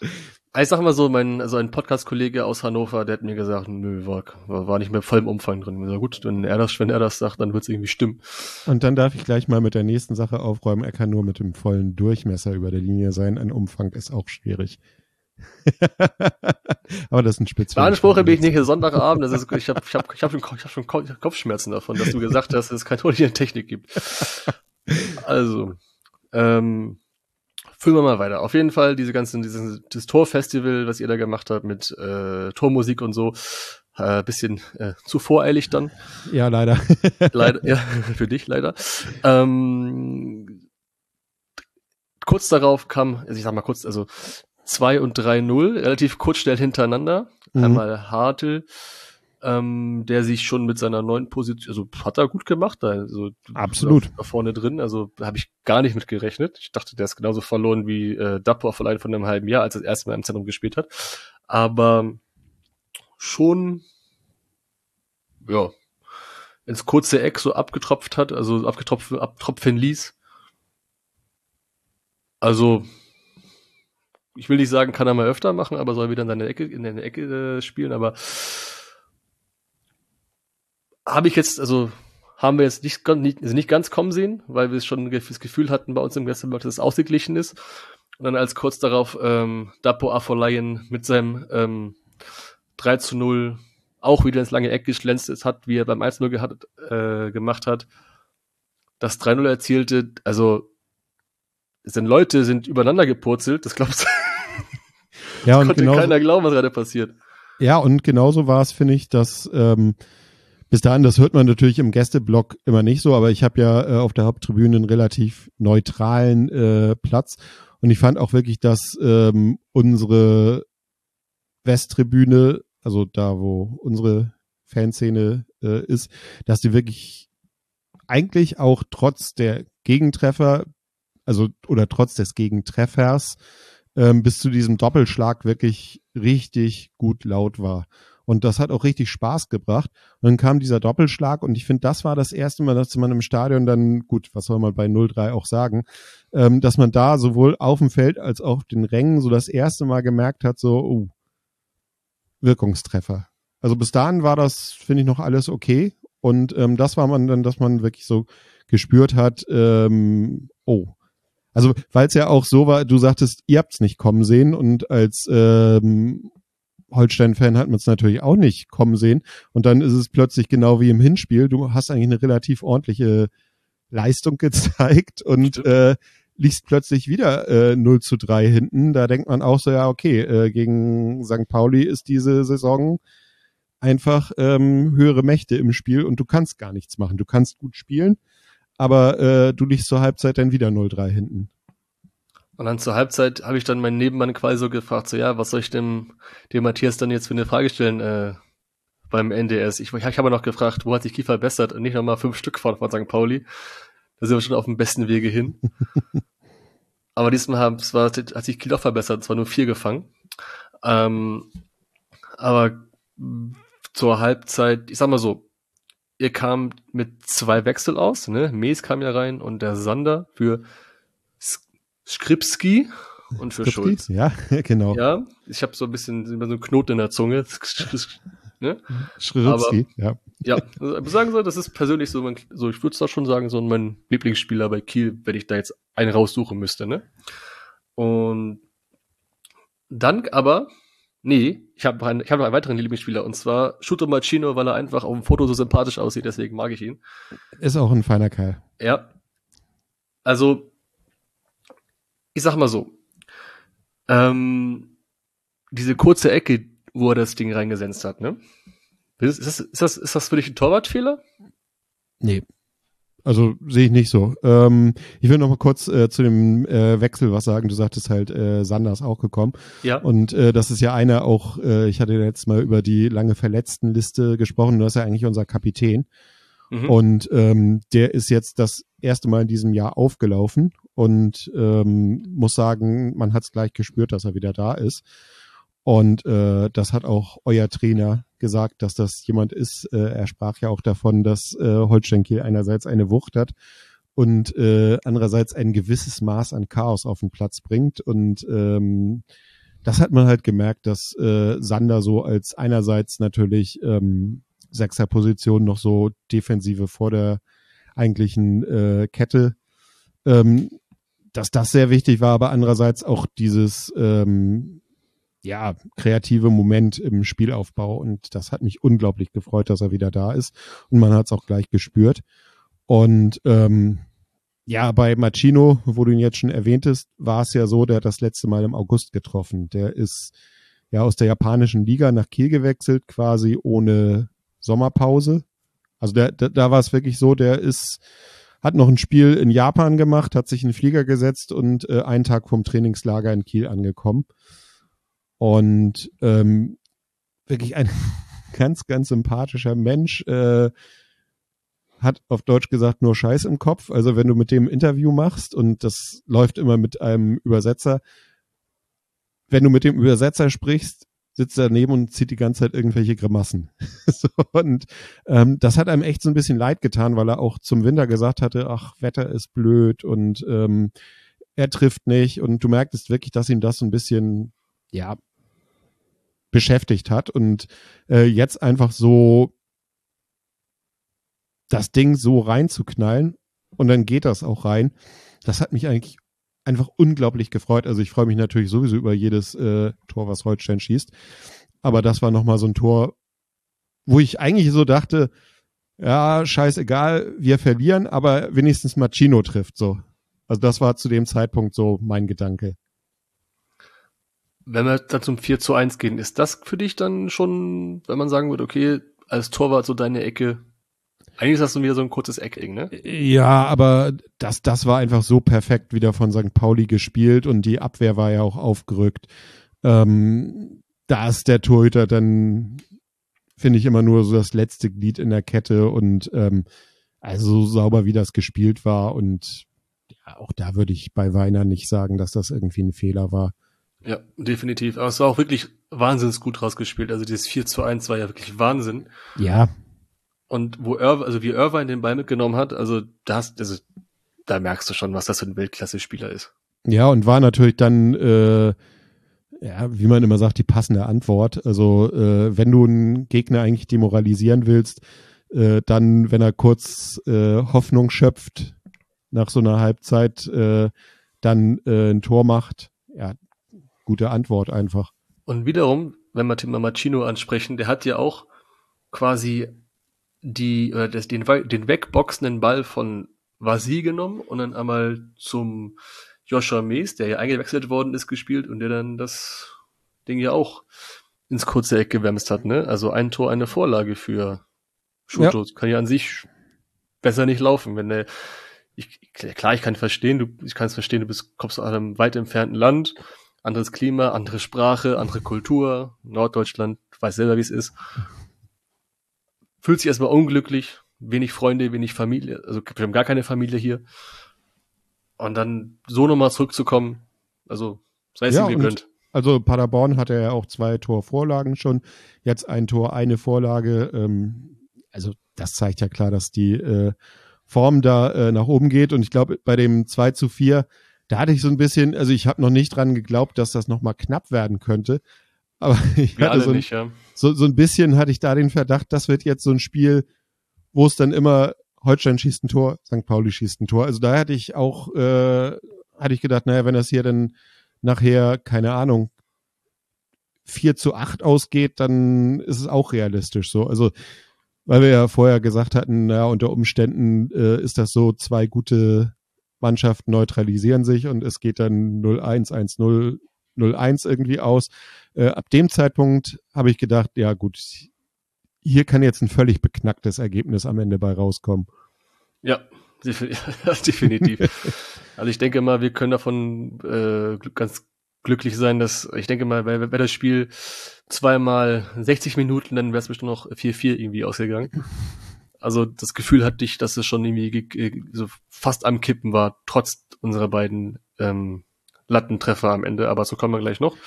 Ich sag mal so, mein, also ein Podcast-Kollege aus Hannover, der hat mir gesagt, nö, war, war nicht mehr voll im Umfang drin. Ich sag, gut, wenn er das, wenn er das sagt, dann wird's irgendwie stimmen. Und dann darf ich gleich mal mit der nächsten Sache aufräumen. Er kann nur mit dem vollen Durchmesser über der Linie sein. Ein Umfang ist auch schwierig. Aber das ist ein Spezial. Beanspruche bin ich nicht Sonntagabend. Das ist, ich habe ich hab, ich hab schon, ich hab schon Kopfschmerzen davon, dass du gesagt hast, dass es keine Technik gibt. Also, ähm, Führen wir mal weiter. Auf jeden Fall diese ganzen, dieses, dieses Torfestival, was ihr da gemacht habt mit äh, Tormusik und so, äh, bisschen äh, zu voreilig dann. Ja, leider. leider, ja, für dich leider. Ähm, kurz darauf kam, also ich sag mal kurz, also 2 und 3-0, relativ kurz schnell hintereinander. Mhm. Einmal Hartl, ähm, der sich schon mit seiner neuen Position, also hat er gut gemacht, also absolut da vorne drin, also habe ich gar nicht mit gerechnet. Ich dachte, der ist genauso verloren wie äh, Dapo allein von einem halben Jahr, als er das erste Mal im Zentrum gespielt hat, aber schon ja ins kurze Eck so abgetropft hat, also abgetropft abtropfen ließ. Also ich will nicht sagen, kann er mal öfter machen, aber soll wieder in seine Ecke in der Ecke äh, spielen, aber habe ich jetzt, also haben wir jetzt nicht, nicht, also nicht ganz kommen sehen, weil wir es schon das Gefühl hatten bei uns im Gästeblock, dass es ausgeglichen ist. Und dann als kurz darauf ähm, Dapo Afolayan mit seinem ähm, 3 zu 0 auch wieder ins lange Eck geschlänzt ist, hat, wie er beim 1 0 äh, gemacht hat, das 3-0 erzielte, also sind Leute sind übereinander gepurzelt, das glaubst du. Ja, und konnte keiner glauben, was gerade passiert. Ja, und genauso war es, finde ich, dass ähm, bis dahin, das hört man natürlich im Gästeblock immer nicht so, aber ich habe ja äh, auf der Haupttribüne einen relativ neutralen äh, Platz und ich fand auch wirklich, dass ähm, unsere Westtribüne, also da, wo unsere Fanszene äh, ist, dass die wirklich eigentlich auch trotz der Gegentreffer, also oder trotz des Gegentreffers ähm, bis zu diesem Doppelschlag wirklich richtig gut laut war. Und das hat auch richtig Spaß gebracht. Und dann kam dieser Doppelschlag und ich finde, das war das erste Mal, dass man im Stadion dann, gut, was soll man bei 0-3 auch sagen, ähm, dass man da sowohl auf dem Feld als auch auf den Rängen so das erste Mal gemerkt hat, so, oh, Wirkungstreffer. Also bis dahin war das, finde ich, noch alles okay. Und ähm, das war man dann, dass man wirklich so gespürt hat, ähm, oh. Also, weil es ja auch so war, du sagtest, ihr habt's nicht kommen sehen und als ähm, Holstein-Fan hat man es natürlich auch nicht kommen sehen. Und dann ist es plötzlich genau wie im Hinspiel. Du hast eigentlich eine relativ ordentliche Leistung gezeigt und äh, liegst plötzlich wieder äh, 0 zu 3 hinten. Da denkt man auch so, ja, okay, äh, gegen St. Pauli ist diese Saison einfach ähm, höhere Mächte im Spiel und du kannst gar nichts machen. Du kannst gut spielen, aber äh, du liegst zur Halbzeit dann wieder 0-3 hinten. Und dann zur Halbzeit habe ich dann meinen Nebenmann quasi so gefragt, so ja, was soll ich dem, dem Matthias dann jetzt für eine Frage stellen äh, beim NDS? Ich, ich habe noch gefragt, wo hat sich Kiefer verbessert und nicht nochmal fünf Stück von, von St. Pauli. Da sind wir schon auf dem besten Wege hin. Aber diesmal haben, es war, hat sich Kiel auch verbessert, es war nur vier gefangen. Ähm, aber zur Halbzeit, ich sag mal so, ihr kam mit zwei Wechsel aus, ne? Mees kam ja rein und der Sander für Skripski und für Skripski? Schulz. Ja, genau. Ja, ich habe so ein bisschen so einen Knoten in der Zunge. ne? Schritzki, ja. Ja, also sagen soll, das ist persönlich so, mein, so ich würde es da schon sagen, so mein Lieblingsspieler bei Kiel, wenn ich da jetzt einen raussuchen müsste, ne? Und Dann aber, nee, ich habe einen, ich hab noch einen weiteren Lieblingsspieler und zwar Shuto Machino, weil er einfach auf dem Foto so sympathisch aussieht, deswegen mag ich ihn. Ist auch ein feiner Kerl. Ja. Also, ich sag mal so, ähm, diese kurze Ecke, wo er das Ding reingesetzt hat, ne? Ist das, ist das, ist das für dich ein Torwartfehler? Nee. Also sehe ich nicht so. Ähm, ich will noch mal kurz äh, zu dem äh, Wechsel was sagen. Du sagtest halt, äh, Sander ist auch gekommen. Ja. Und äh, das ist ja einer auch, äh, ich hatte letztes Mal über die lange Verletztenliste gesprochen. Du hast ja eigentlich unser Kapitän. Mhm. Und ähm, der ist jetzt das erste Mal in diesem Jahr aufgelaufen und ähm, muss sagen, man hat es gleich gespürt, dass er wieder da ist. Und äh, das hat auch euer Trainer gesagt, dass das jemand ist. Äh, er sprach ja auch davon, dass äh, Holstein Kiel einerseits eine Wucht hat und äh, andererseits ein gewisses Maß an Chaos auf den Platz bringt. Und ähm, das hat man halt gemerkt, dass äh, Sander so als einerseits natürlich ähm, Sechserposition noch so Defensive vor der eigentlichen äh, Kette, ähm, dass das sehr wichtig war, aber andererseits auch dieses ähm, ja, kreative Moment im Spielaufbau und das hat mich unglaublich gefreut, dass er wieder da ist und man hat es auch gleich gespürt. Und ähm, ja, bei Machino, wo du ihn jetzt schon erwähntest, war es ja so, der hat das letzte Mal im August getroffen. Der ist ja aus der japanischen Liga nach Kiel gewechselt, quasi ohne Sommerpause. Also der, der, da war es wirklich so, der ist, hat noch ein Spiel in Japan gemacht, hat sich in den Flieger gesetzt und äh, einen Tag vom Trainingslager in Kiel angekommen. Und ähm, wirklich ein ganz, ganz sympathischer Mensch. Äh, hat auf Deutsch gesagt nur Scheiß im Kopf. Also wenn du mit dem Interview machst und das läuft immer mit einem Übersetzer, wenn du mit dem Übersetzer sprichst, sitzt daneben und zieht die ganze Zeit irgendwelche Grimassen. so, und ähm, das hat einem echt so ein bisschen leid getan, weil er auch zum Winter gesagt hatte, ach, Wetter ist blöd und ähm, er trifft nicht. Und du merktest wirklich, dass ihm das so ein bisschen, ja, beschäftigt hat und äh, jetzt einfach so das Ding so reinzuknallen und dann geht das auch rein. Das hat mich eigentlich einfach unglaublich gefreut. Also ich freue mich natürlich sowieso über jedes äh, Tor, was Holstein schießt. Aber das war nochmal so ein Tor, wo ich eigentlich so dachte, ja, scheißegal, wir verlieren, aber wenigstens Machino trifft so. Also das war zu dem Zeitpunkt so mein Gedanke. Wenn wir dann zum 4 zu 1 gehen, ist das für dich dann schon, wenn man sagen würde, okay, als Torwart so deine Ecke, eigentlich ist das so wieder so ein kurzes Eckring, ne? Ja, aber das, das war einfach so perfekt wieder von St. Pauli gespielt und die Abwehr war ja auch aufgerückt. Ähm, da ist der Torhüter dann, finde ich, immer nur so das letzte Glied in der Kette und ähm, also so sauber wie das gespielt war und ja, auch da würde ich bei Weiner nicht sagen, dass das irgendwie ein Fehler war. Ja, definitiv. Aber es war auch wirklich wahnsinnig gut rausgespielt. Also dieses 4 zu 1 war ja wirklich Wahnsinn. Ja. Und wo Irv, also wie Irvine den Ball mitgenommen hat, also das, also da merkst du schon, was das für ein Weltklasse-Spieler ist. Ja, und war natürlich dann, äh, ja, wie man immer sagt, die passende Antwort. Also äh, wenn du einen Gegner eigentlich demoralisieren willst, äh, dann, wenn er kurz äh, Hoffnung schöpft nach so einer Halbzeit, äh, dann äh, ein Tor macht, ja, gute Antwort einfach. Und wiederum, wenn wir Tim Machino ansprechen, der hat ja auch quasi die, oder das, den, den wegboxenden Ball von Vasi genommen und dann einmal zum Joshua Mees, der ja eingewechselt worden ist, gespielt und der dann das Ding ja auch ins kurze Eck gewämst hat, ne? Also ein Tor, eine Vorlage für Schuto. Ja. Kann ja an sich besser nicht laufen, wenn der, ich, klar, ich kann verstehen, du, ich kann es verstehen, du bist, kommst aus einem weit entfernten Land, anderes Klima, andere Sprache, andere Kultur, Norddeutschland, weiß selber, wie es ist. Fühlt sich erstmal unglücklich, wenig Freunde, wenig Familie, also wir haben gar keine Familie hier. Und dann so nochmal zurückzukommen, also sei es ja, ihm gegönnt. Also Paderborn hatte ja auch zwei Torvorlagen schon, jetzt ein Tor, eine Vorlage. Ähm, also das zeigt ja klar, dass die äh, Form da äh, nach oben geht. Und ich glaube, bei dem 2 zu 4 da hatte ich so ein bisschen, also ich habe noch nicht dran geglaubt, dass das nochmal knapp werden könnte. Aber ich Wir hatte so ein, nicht, ja. so, so ein bisschen hatte ich da den Verdacht, das wird jetzt so ein Spiel, wo es dann immer Holstein schießt ein Tor, St. Pauli schießt ein Tor. Also da hatte ich auch, äh, hatte ich gedacht, naja, wenn das hier dann nachher, keine Ahnung, 4 zu 8 ausgeht, dann ist es auch realistisch so. Also, weil wir ja vorher gesagt hatten, naja, unter Umständen äh, ist das so, zwei gute Mannschaften neutralisieren sich und es geht dann 0-1, 1-0, 0-1 irgendwie aus. Äh, ab dem Zeitpunkt habe ich gedacht, ja gut, hier kann jetzt ein völlig beknacktes Ergebnis am Ende bei rauskommen. Ja, definitiv. also ich denke mal, wir können davon äh, ganz glücklich sein, dass ich denke mal, wäre wär das Spiel zweimal 60 Minuten, dann wäre es bestimmt noch 4-4 irgendwie ausgegangen. Also das Gefühl hatte ich, dass es schon irgendwie so fast am Kippen war, trotz unserer beiden ähm, Lattentreffer am Ende, aber so kommen wir gleich noch.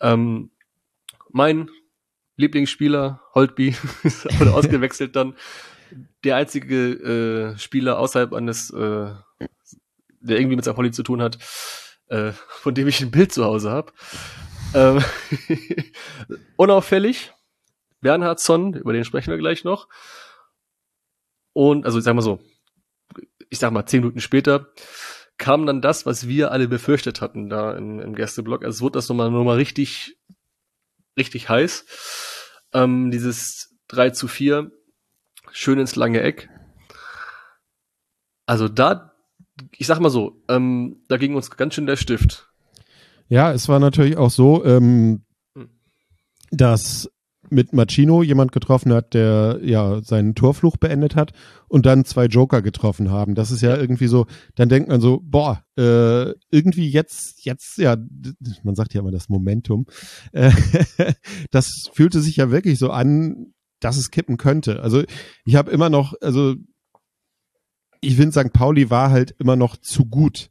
Ähm, mein Lieblingsspieler, Holtby, wurde ausgewechselt dann. Der einzige äh, Spieler außerhalb eines, äh, der irgendwie mit St. Pauli zu tun hat, äh, von dem ich ein Bild zu Hause habe. Ähm, unauffällig. Bernhardsson, über den sprechen wir gleich noch. Und, also ich sag mal so, ich sag mal, zehn Minuten später kam dann das, was wir alle befürchtet hatten da im, im Gästeblock. Also es wurde das nochmal noch mal richtig, richtig heiß. Ähm, dieses 3 zu 4, schön ins lange Eck. Also da, ich sag mal so, ähm, da ging uns ganz schön der Stift. Ja, es war natürlich auch so, ähm, hm. dass mit Machino jemand getroffen hat, der ja seinen Torfluch beendet hat und dann zwei Joker getroffen haben. Das ist ja irgendwie so, dann denkt man so, boah, äh, irgendwie jetzt, jetzt, ja, man sagt ja immer das Momentum, äh, das fühlte sich ja wirklich so an, dass es kippen könnte. Also ich habe immer noch, also ich finde, St. Pauli war halt immer noch zu gut,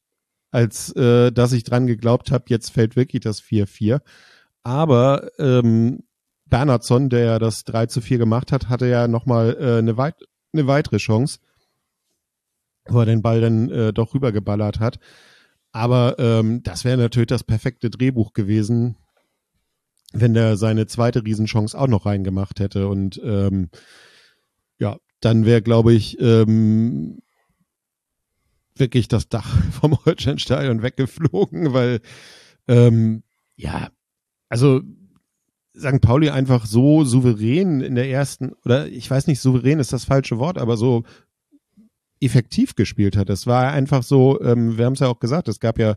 als äh, dass ich dran geglaubt habe, jetzt fällt wirklich das 4-4. Aber ähm, Bernhardsson, der ja das 3 zu 4 gemacht hat, hatte ja nochmal äh, eine, weit eine weitere Chance, wo er den Ball dann äh, doch rübergeballert hat. Aber ähm, das wäre natürlich das perfekte Drehbuch gewesen, wenn der seine zweite Riesenchance auch noch reingemacht hätte. Und ähm, ja, dann wäre, glaube ich, ähm, wirklich das Dach vom Holsteinstadion weggeflogen, weil ähm, ja, also St. Pauli einfach so souverän in der ersten, oder ich weiß nicht, souverän ist das falsche Wort, aber so effektiv gespielt hat. Es war einfach so, ähm, wir haben es ja auch gesagt, es gab ja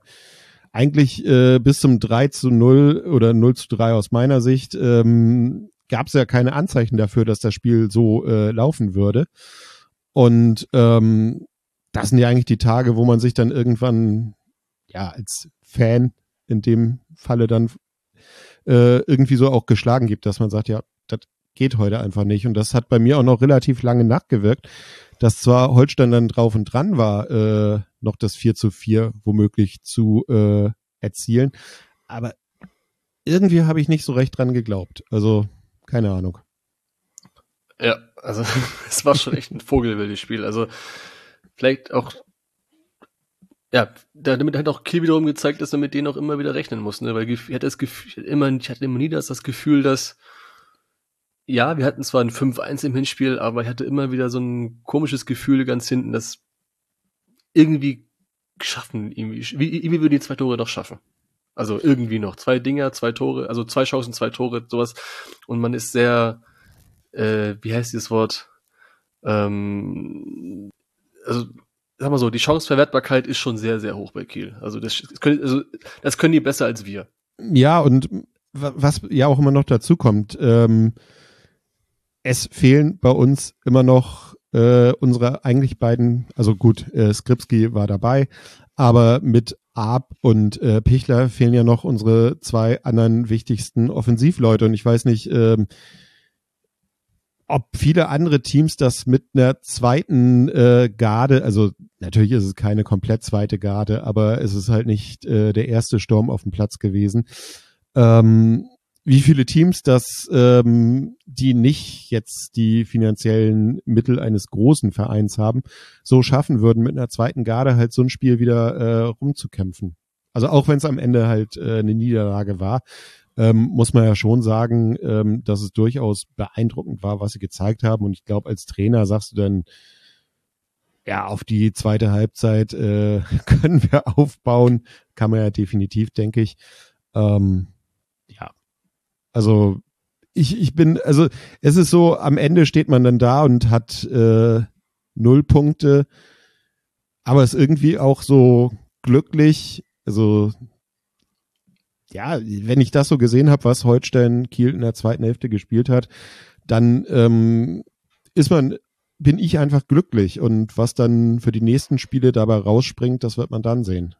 eigentlich äh, bis zum 3 zu 0 oder 0 zu 3 aus meiner Sicht, ähm, gab es ja keine Anzeichen dafür, dass das Spiel so äh, laufen würde. Und ähm, das sind ja eigentlich die Tage, wo man sich dann irgendwann, ja, als Fan in dem Falle dann äh, irgendwie so auch geschlagen gibt, dass man sagt, ja, das geht heute einfach nicht. Und das hat bei mir auch noch relativ lange nachgewirkt, dass zwar Holstein dann drauf und dran war, äh, noch das 4 zu 4 womöglich zu äh, erzielen, aber irgendwie habe ich nicht so recht dran geglaubt. Also, keine Ahnung. Ja, also es war schon echt ein vogelwildes Spiel. Also vielleicht auch ja, damit hat auch Kiel wiederum gezeigt, dass er mit denen auch immer wieder rechnen muss, ne? Weil ich hatte das Gefühl, immer, ich hatte immer nie das, das Gefühl, dass ja, wir hatten zwar ein 5-1 im Hinspiel, aber ich hatte immer wieder so ein komisches Gefühl ganz hinten, dass irgendwie schaffen, irgendwie, wie, wie würden die zwei Tore doch schaffen? Also irgendwie noch. Zwei Dinger, zwei Tore, also zwei Chancen, zwei Tore, sowas. Und man ist sehr, äh, wie heißt dieses Wort? Ähm, also sag mal so, die Chanceverwertbarkeit ist schon sehr, sehr hoch bei Kiel. Also das, das, können, also das können die besser als wir. Ja, und was ja auch immer noch dazu kommt, ähm, es fehlen bei uns immer noch äh, unsere eigentlich beiden, also gut, äh, Skripski war dabei, aber mit Ab und äh, Pichler fehlen ja noch unsere zwei anderen wichtigsten Offensivleute. Und ich weiß nicht, ähm, ob viele andere Teams das mit einer zweiten äh, Garde, also natürlich ist es keine komplett zweite Garde, aber es ist halt nicht äh, der erste Sturm auf dem Platz gewesen. Ähm, wie viele Teams das, ähm, die nicht jetzt die finanziellen Mittel eines großen Vereins haben, so schaffen würden, mit einer zweiten Garde halt so ein Spiel wieder äh, rumzukämpfen. Also auch wenn es am Ende halt äh, eine Niederlage war, ähm, muss man ja schon sagen, ähm, dass es durchaus beeindruckend war, was sie gezeigt haben. Und ich glaube, als Trainer sagst du dann, ja, auf die zweite Halbzeit äh, können wir aufbauen. Kann man ja definitiv, denke ich. Ähm, ja. Also ich, ich bin, also es ist so, am Ende steht man dann da und hat äh, null Punkte, aber ist irgendwie auch so glücklich. Also ja, wenn ich das so gesehen habe, was Holstein Kiel in der zweiten Hälfte gespielt hat, dann ähm, ist man, bin ich einfach glücklich. Und was dann für die nächsten Spiele dabei rausspringt, das wird man dann sehen.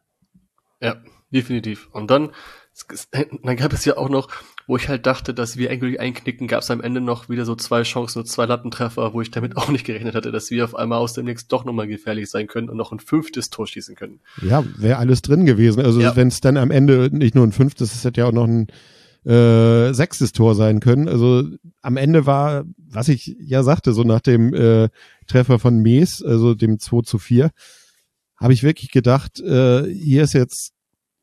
Ja, definitiv. Und dann, dann gab es ja auch noch, wo ich halt dachte, dass wir endgültig einknicken, gab es am Ende noch wieder so zwei Chancen, so zwei Lattentreffer, wo ich damit auch nicht gerechnet hatte, dass wir auf einmal aus dem Nix doch nochmal gefährlich sein können und noch ein fünftes Tor schießen können. Ja, wäre alles drin gewesen. Also ja. wenn es dann am Ende nicht nur ein fünftes, es hätte ja auch noch ein äh, sechstes Tor sein können. Also am Ende war, was ich ja sagte, so nach dem äh, Treffer von Mees, also dem 2 zu 4, habe ich wirklich gedacht, äh, hier ist jetzt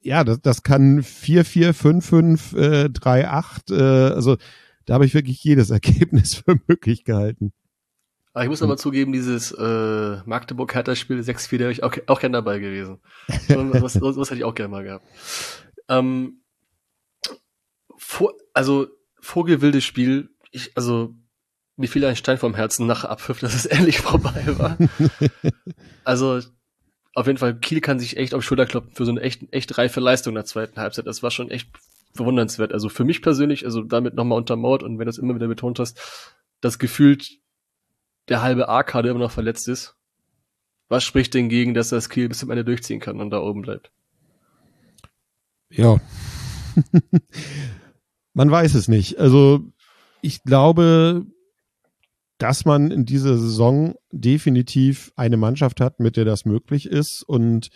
ja, das, das kann 4, 4, 5, 5, äh, 3, 8, äh, also da habe ich wirklich jedes Ergebnis für möglich gehalten. Aber ich muss aber zugeben, dieses äh, Magdeburg-Hertha-Spiel 6-4, da wäre ich auch, auch gerne dabei gewesen. was, was, was hätte ich auch gerne mal gehabt. Ähm, vor, also Vogelwildes Spiel, ich, also mir fiel ein Stein vom Herzen nach Abpfiff, dass es endlich vorbei war. also auf jeden Fall, Kiel kann sich echt auf Schulter klopfen für so eine echt, echt reife Leistung in der zweiten Halbzeit. Das war schon echt bewundernswert. Also für mich persönlich, also damit nochmal untermauert und wenn du das immer wieder betont hast, dass gefühlt der halbe A-Kader immer noch verletzt ist. Was spricht denn gegen, dass das Kiel bis zum Ende durchziehen kann und da oben bleibt? Ja. Man weiß es nicht. Also ich glaube, dass man in dieser Saison definitiv eine Mannschaft hat, mit der das möglich ist und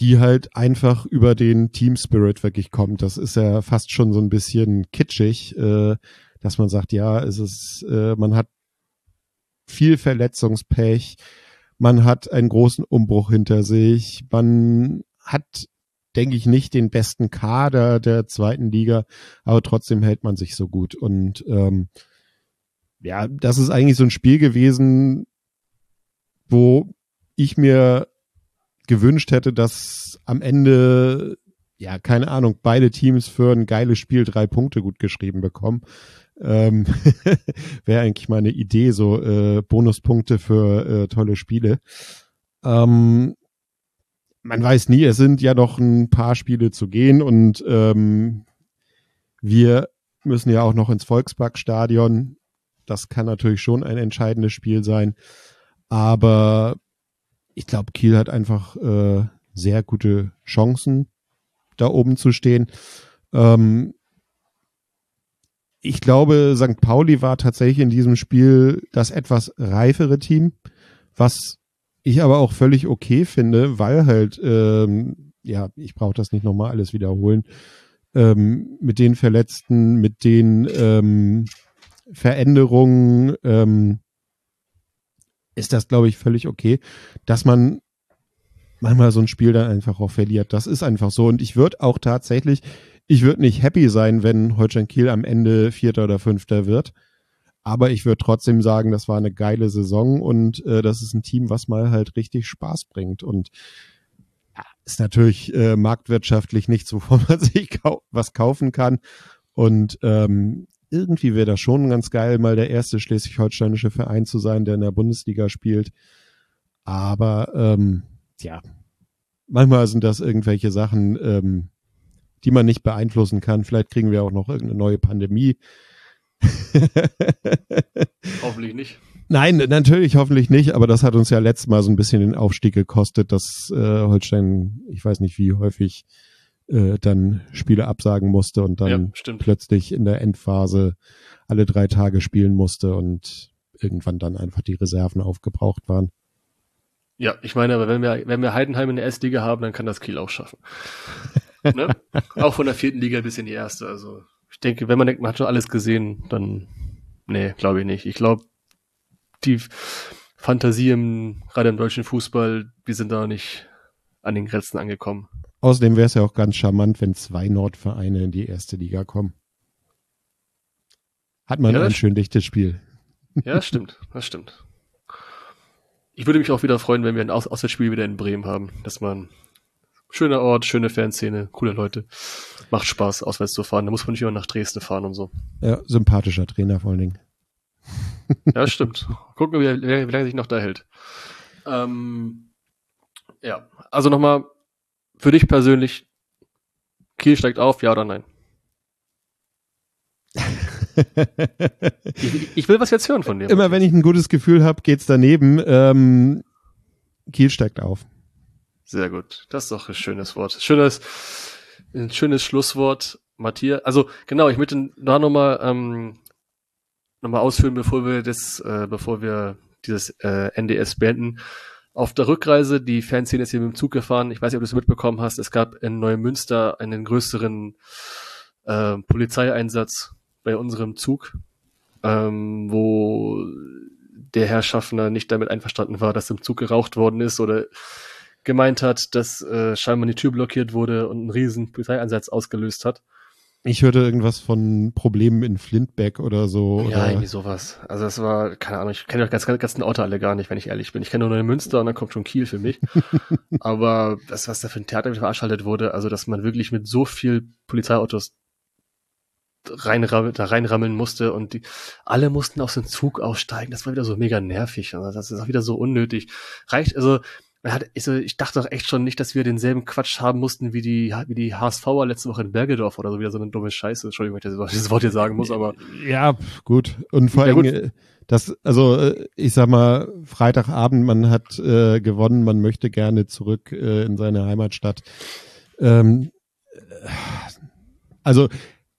die halt einfach über den Team Spirit wirklich kommt. Das ist ja fast schon so ein bisschen kitschig, äh, dass man sagt, ja, es ist, äh, man hat viel Verletzungspech, man hat einen großen Umbruch hinter sich, man hat, denke ich, nicht den besten Kader der zweiten Liga, aber trotzdem hält man sich so gut und ähm, ja, das ist eigentlich so ein Spiel gewesen, wo ich mir gewünscht hätte, dass am Ende, ja, keine Ahnung, beide Teams für ein geiles Spiel drei Punkte gut geschrieben bekommen. Ähm, Wäre eigentlich mal eine Idee, so äh, Bonuspunkte für äh, tolle Spiele. Ähm, man weiß nie, es sind ja noch ein paar Spiele zu gehen und ähm, wir müssen ja auch noch ins Volksparkstadion. Das kann natürlich schon ein entscheidendes Spiel sein. Aber ich glaube, Kiel hat einfach äh, sehr gute Chancen, da oben zu stehen. Ähm, ich glaube, St. Pauli war tatsächlich in diesem Spiel das etwas reifere Team, was ich aber auch völlig okay finde, weil halt, ähm, ja, ich brauche das nicht nochmal alles wiederholen, ähm, mit den Verletzten, mit den ähm, Veränderungen ähm, ist das, glaube ich, völlig okay, dass man manchmal so ein Spiel dann einfach auch verliert. Das ist einfach so. Und ich würde auch tatsächlich, ich würde nicht happy sein, wenn Holstein Kiel am Ende Vierter oder Fünfter wird. Aber ich würde trotzdem sagen, das war eine geile Saison und äh, das ist ein Team, was mal halt richtig Spaß bringt. Und ja, ist natürlich äh, marktwirtschaftlich nichts, wovon man sich kau was kaufen kann. Und ähm, irgendwie wäre das schon ganz geil, mal der erste schleswig-holsteinische Verein zu sein, der in der Bundesliga spielt. Aber ähm, ja, manchmal sind das irgendwelche Sachen, ähm, die man nicht beeinflussen kann. Vielleicht kriegen wir auch noch irgendeine neue Pandemie. hoffentlich nicht. Nein, natürlich hoffentlich nicht, aber das hat uns ja letztes Mal so ein bisschen den Aufstieg gekostet, dass äh, Holstein, ich weiß nicht wie häufig, äh, dann Spiele absagen musste und dann ja, plötzlich in der Endphase alle drei Tage spielen musste und irgendwann dann einfach die Reserven aufgebraucht waren. Ja, ich meine, aber wenn wir, wenn wir Heidenheim in der S-Liga haben, dann kann das Kiel auch schaffen. ne? Auch von der vierten Liga bis in die erste. Also ich denke, wenn man denkt, man hat schon alles gesehen, dann nee, glaube ich nicht. Ich glaube, die Fantasie im, gerade im deutschen Fußball, wir sind da nicht an den Grenzen angekommen. Außerdem wäre es ja auch ganz charmant, wenn zwei Nordvereine in die erste Liga kommen. Hat man ja, ein schön dichtes Spiel. Ja, das stimmt, das stimmt. Ich würde mich auch wieder freuen, wenn wir ein Aus Auswärtsspiel wieder in Bremen haben, dass man Schöner Ort, schöne Fanszene, coole Leute. Macht Spaß, auswärts zu fahren. Da muss man nicht immer nach Dresden fahren und so. Ja, sympathischer Trainer vor allen Dingen. Ja, stimmt. Gucken wir, wie, wie lange sich noch da hält. Ähm, ja, also nochmal, für dich persönlich, Kiel steigt auf, ja oder nein? ich, ich, will was jetzt hören von dir. Immer wenn ich ein gutes Gefühl habe, geht's daneben. Ähm, Kiel steigt auf. Sehr gut. Das ist doch ein schönes Wort. Schönes, ein schönes Schlusswort, Matthias. Also genau, ich möchte da nochmal ähm, noch ausführen, bevor wir das, äh, bevor wir dieses äh, NDS beenden. Auf der Rückreise, die Fanszene ist hier mit dem Zug gefahren. Ich weiß nicht, ob du es mitbekommen hast. Es gab in Neumünster einen größeren äh, Polizeieinsatz bei unserem Zug, ähm, wo der Herr Schaffner nicht damit einverstanden war, dass im Zug geraucht worden ist oder gemeint hat, dass äh, scheinbar die Tür blockiert wurde und einen riesen Polizeieinsatz ausgelöst hat. Ich hörte irgendwas von Problemen in Flintbeck oder so. Ja, oder? irgendwie sowas. Also das war, keine Ahnung, ich kenne die ganzen, ganzen Orte alle gar nicht, wenn ich ehrlich bin. Ich kenne nur Münster und dann kommt schon Kiel für mich. Aber das, was da für ein Theater veranstaltet wurde, also dass man wirklich mit so viel Polizeiautos reinrammel, da reinrammeln musste und die, alle mussten aus dem Zug aussteigen. Das war wieder so mega nervig. Also das ist auch wieder so unnötig. Reicht, also, hat, ich, dachte doch echt schon nicht, dass wir denselben Quatsch haben mussten wie die, wie die HSVer letzte Woche in Bergedorf oder so wieder so eine dumme Scheiße. Entschuldigung, wenn ich dieses Wort hier sagen muss, aber. Ja, gut. Und vor allem, ja, das, also, äh, ich sag mal, Freitagabend, man hat äh, gewonnen, man möchte gerne zurück äh, in seine Heimatstadt. Ähm, also,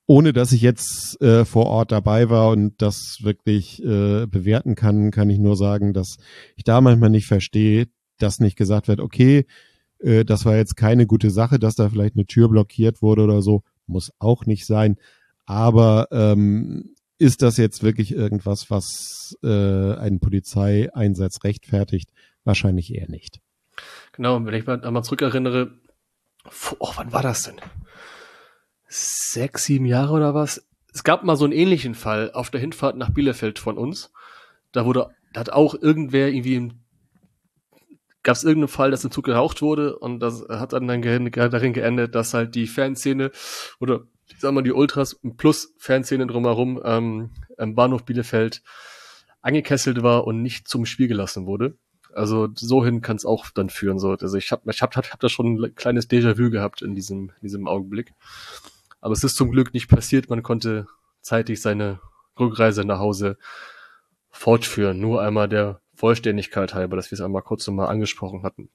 ohne dass ich jetzt äh, vor Ort dabei war und das wirklich äh, bewerten kann, kann ich nur sagen, dass ich da manchmal nicht verstehe, dass nicht gesagt wird, okay, äh, das war jetzt keine gute Sache, dass da vielleicht eine Tür blockiert wurde oder so, muss auch nicht sein. Aber ähm, ist das jetzt wirklich irgendwas, was äh, einen Polizeieinsatz rechtfertigt? Wahrscheinlich eher nicht. Genau, wenn ich mal einmal zurückerinnere, oh, wann war das denn? sechs, sieben Jahre oder was. Es gab mal so einen ähnlichen Fall auf der Hinfahrt nach Bielefeld von uns. Da wurde, da hat auch irgendwer irgendwie im gab es irgendeinen Fall, dass im Zug geraucht wurde und das hat dann, dann darin geendet, dass halt die Fanszene oder ich sag mal die Ultras plus Fanszene drumherum ähm, im Bahnhof Bielefeld angekesselt war und nicht zum Spiel gelassen wurde. Also so hin kann es auch dann führen. So. Also ich habe ich hab, hab, hab da schon ein kleines Déjà-vu gehabt in diesem, in diesem Augenblick. Aber es ist zum Glück nicht passiert. Man konnte zeitig seine Rückreise nach Hause fortführen. Nur einmal der Vollständigkeit halber, dass wir es einmal kurz nochmal angesprochen hatten.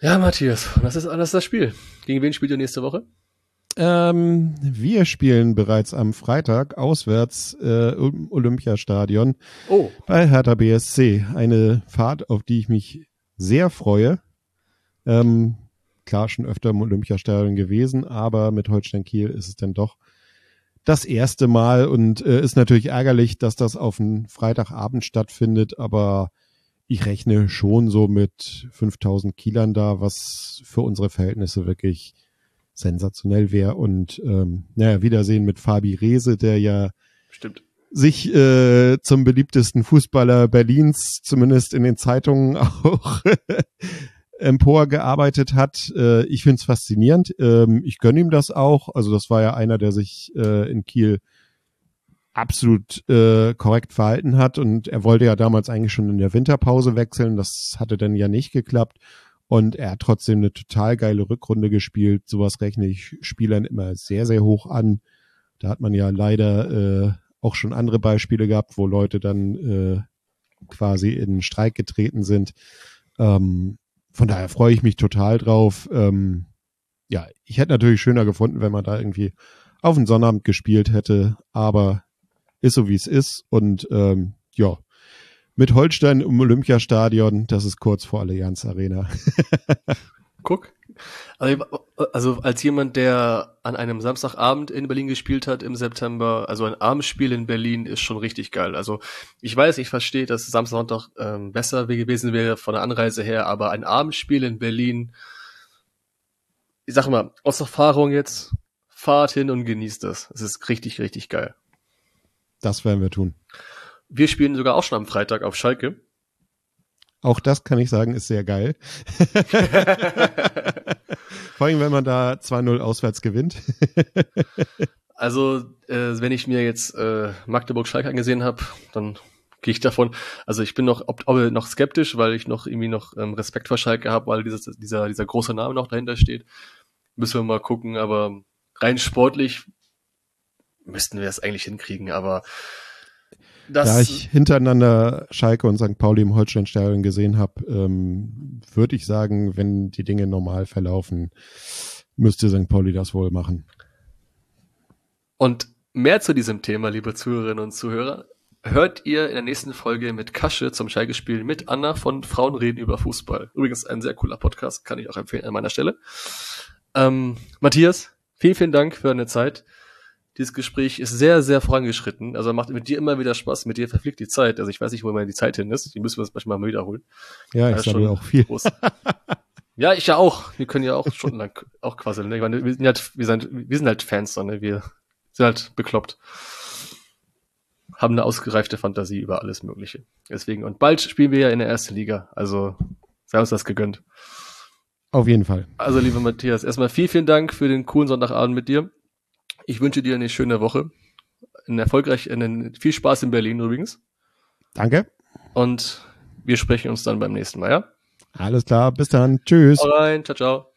Ja, Matthias, das ist alles das Spiel. Gegen wen spielt ihr nächste Woche? Ähm, wir spielen bereits am Freitag auswärts äh, im Olympiastadion oh. bei Hertha BSC. Eine Fahrt, auf die ich mich sehr freue. Ähm, klar schon öfter im Olympiastadion gewesen, aber mit Holstein Kiel ist es dann doch das erste Mal und äh, ist natürlich ärgerlich, dass das auf einen Freitagabend stattfindet, aber ich rechne schon so mit 5000 Kielern da, was für unsere Verhältnisse wirklich sensationell wäre. Und ähm, naja, Wiedersehen mit Fabi Rehse, der ja Stimmt. sich äh, zum beliebtesten Fußballer Berlins, zumindest in den Zeitungen auch emporgearbeitet hat. Äh, ich finde es faszinierend. Ähm, ich gönne ihm das auch. Also das war ja einer, der sich äh, in Kiel absolut äh, korrekt verhalten hat und er wollte ja damals eigentlich schon in der Winterpause wechseln. Das hatte dann ja nicht geklappt und er hat trotzdem eine total geile Rückrunde gespielt. Sowas rechne ich Spielern immer sehr, sehr hoch an. Da hat man ja leider äh, auch schon andere Beispiele gehabt, wo Leute dann äh, quasi in Streik getreten sind. Ähm, von daher freue ich mich total drauf. Ähm, ja, ich hätte natürlich schöner gefunden, wenn man da irgendwie auf den Sonnabend gespielt hätte, aber ist so wie es ist und ähm, ja, mit Holstein im Olympiastadion, das ist kurz vor Allianz Arena. Guck. Also, als jemand, der an einem Samstagabend in Berlin gespielt hat im September, also ein Abendspiel in Berlin ist schon richtig geil. Also ich weiß, ich verstehe, dass Samstag Sonntag ähm, besser gewesen wäre von der Anreise her, aber ein Abendspiel in Berlin, ich sag mal, aus Erfahrung jetzt, fahrt hin und genießt das. Es ist richtig, richtig geil. Das werden wir tun. Wir spielen sogar auch schon am Freitag auf Schalke. Auch das kann ich sagen, ist sehr geil. Vor allem, wenn man da 2-0 auswärts gewinnt. also, äh, wenn ich mir jetzt äh, Magdeburg-Schalke angesehen habe, dann gehe ich davon. Also ich bin noch, ob, ob, noch skeptisch, weil ich noch irgendwie noch ähm, Respekt vor Schalke habe, weil dieses, dieser, dieser große Name noch dahinter steht. Müssen wir mal gucken, aber rein sportlich müssten wir es eigentlich hinkriegen, aber das da ich hintereinander Schalke und St. Pauli im Holsteinstadion gesehen habe, ähm, würde ich sagen, wenn die Dinge normal verlaufen, müsste St. Pauli das wohl machen. Und mehr zu diesem Thema, liebe Zuhörerinnen und Zuhörer, hört ihr in der nächsten Folge mit Kasche zum Schalke-Spiel mit Anna von Frauen reden über Fußball. Übrigens ein sehr cooler Podcast, kann ich auch empfehlen an meiner Stelle. Ähm, Matthias, vielen, vielen Dank für deine Zeit. Dieses Gespräch ist sehr, sehr vorangeschritten. Also macht mit dir immer wieder Spaß. Mit dir verfliegt die Zeit. Also ich weiß nicht, wo immer die Zeit hin ist. Die müssen wir uns manchmal mal wiederholen. Ja, ich sage auch viel. ja, ich ja auch. Wir können ja auch stundenlang auch quasseln. Ne? Meine, wir sind halt, wir sind, wir sind halt Fans, ne? Wir sind halt bekloppt. Haben eine ausgereifte Fantasie über alles Mögliche. Deswegen. Und bald spielen wir ja in der ersten Liga. Also, sei uns das gegönnt. Auf jeden Fall. Also, lieber Matthias, erstmal vielen, vielen Dank für den coolen Sonntagabend mit dir. Ich wünsche dir eine schöne Woche. Einen erfolgreich, einen, viel Spaß in Berlin übrigens. Danke. Und wir sprechen uns dann beim nächsten Mal, ja? Alles klar, bis dann. Tschüss. Hau rein, ciao, ciao.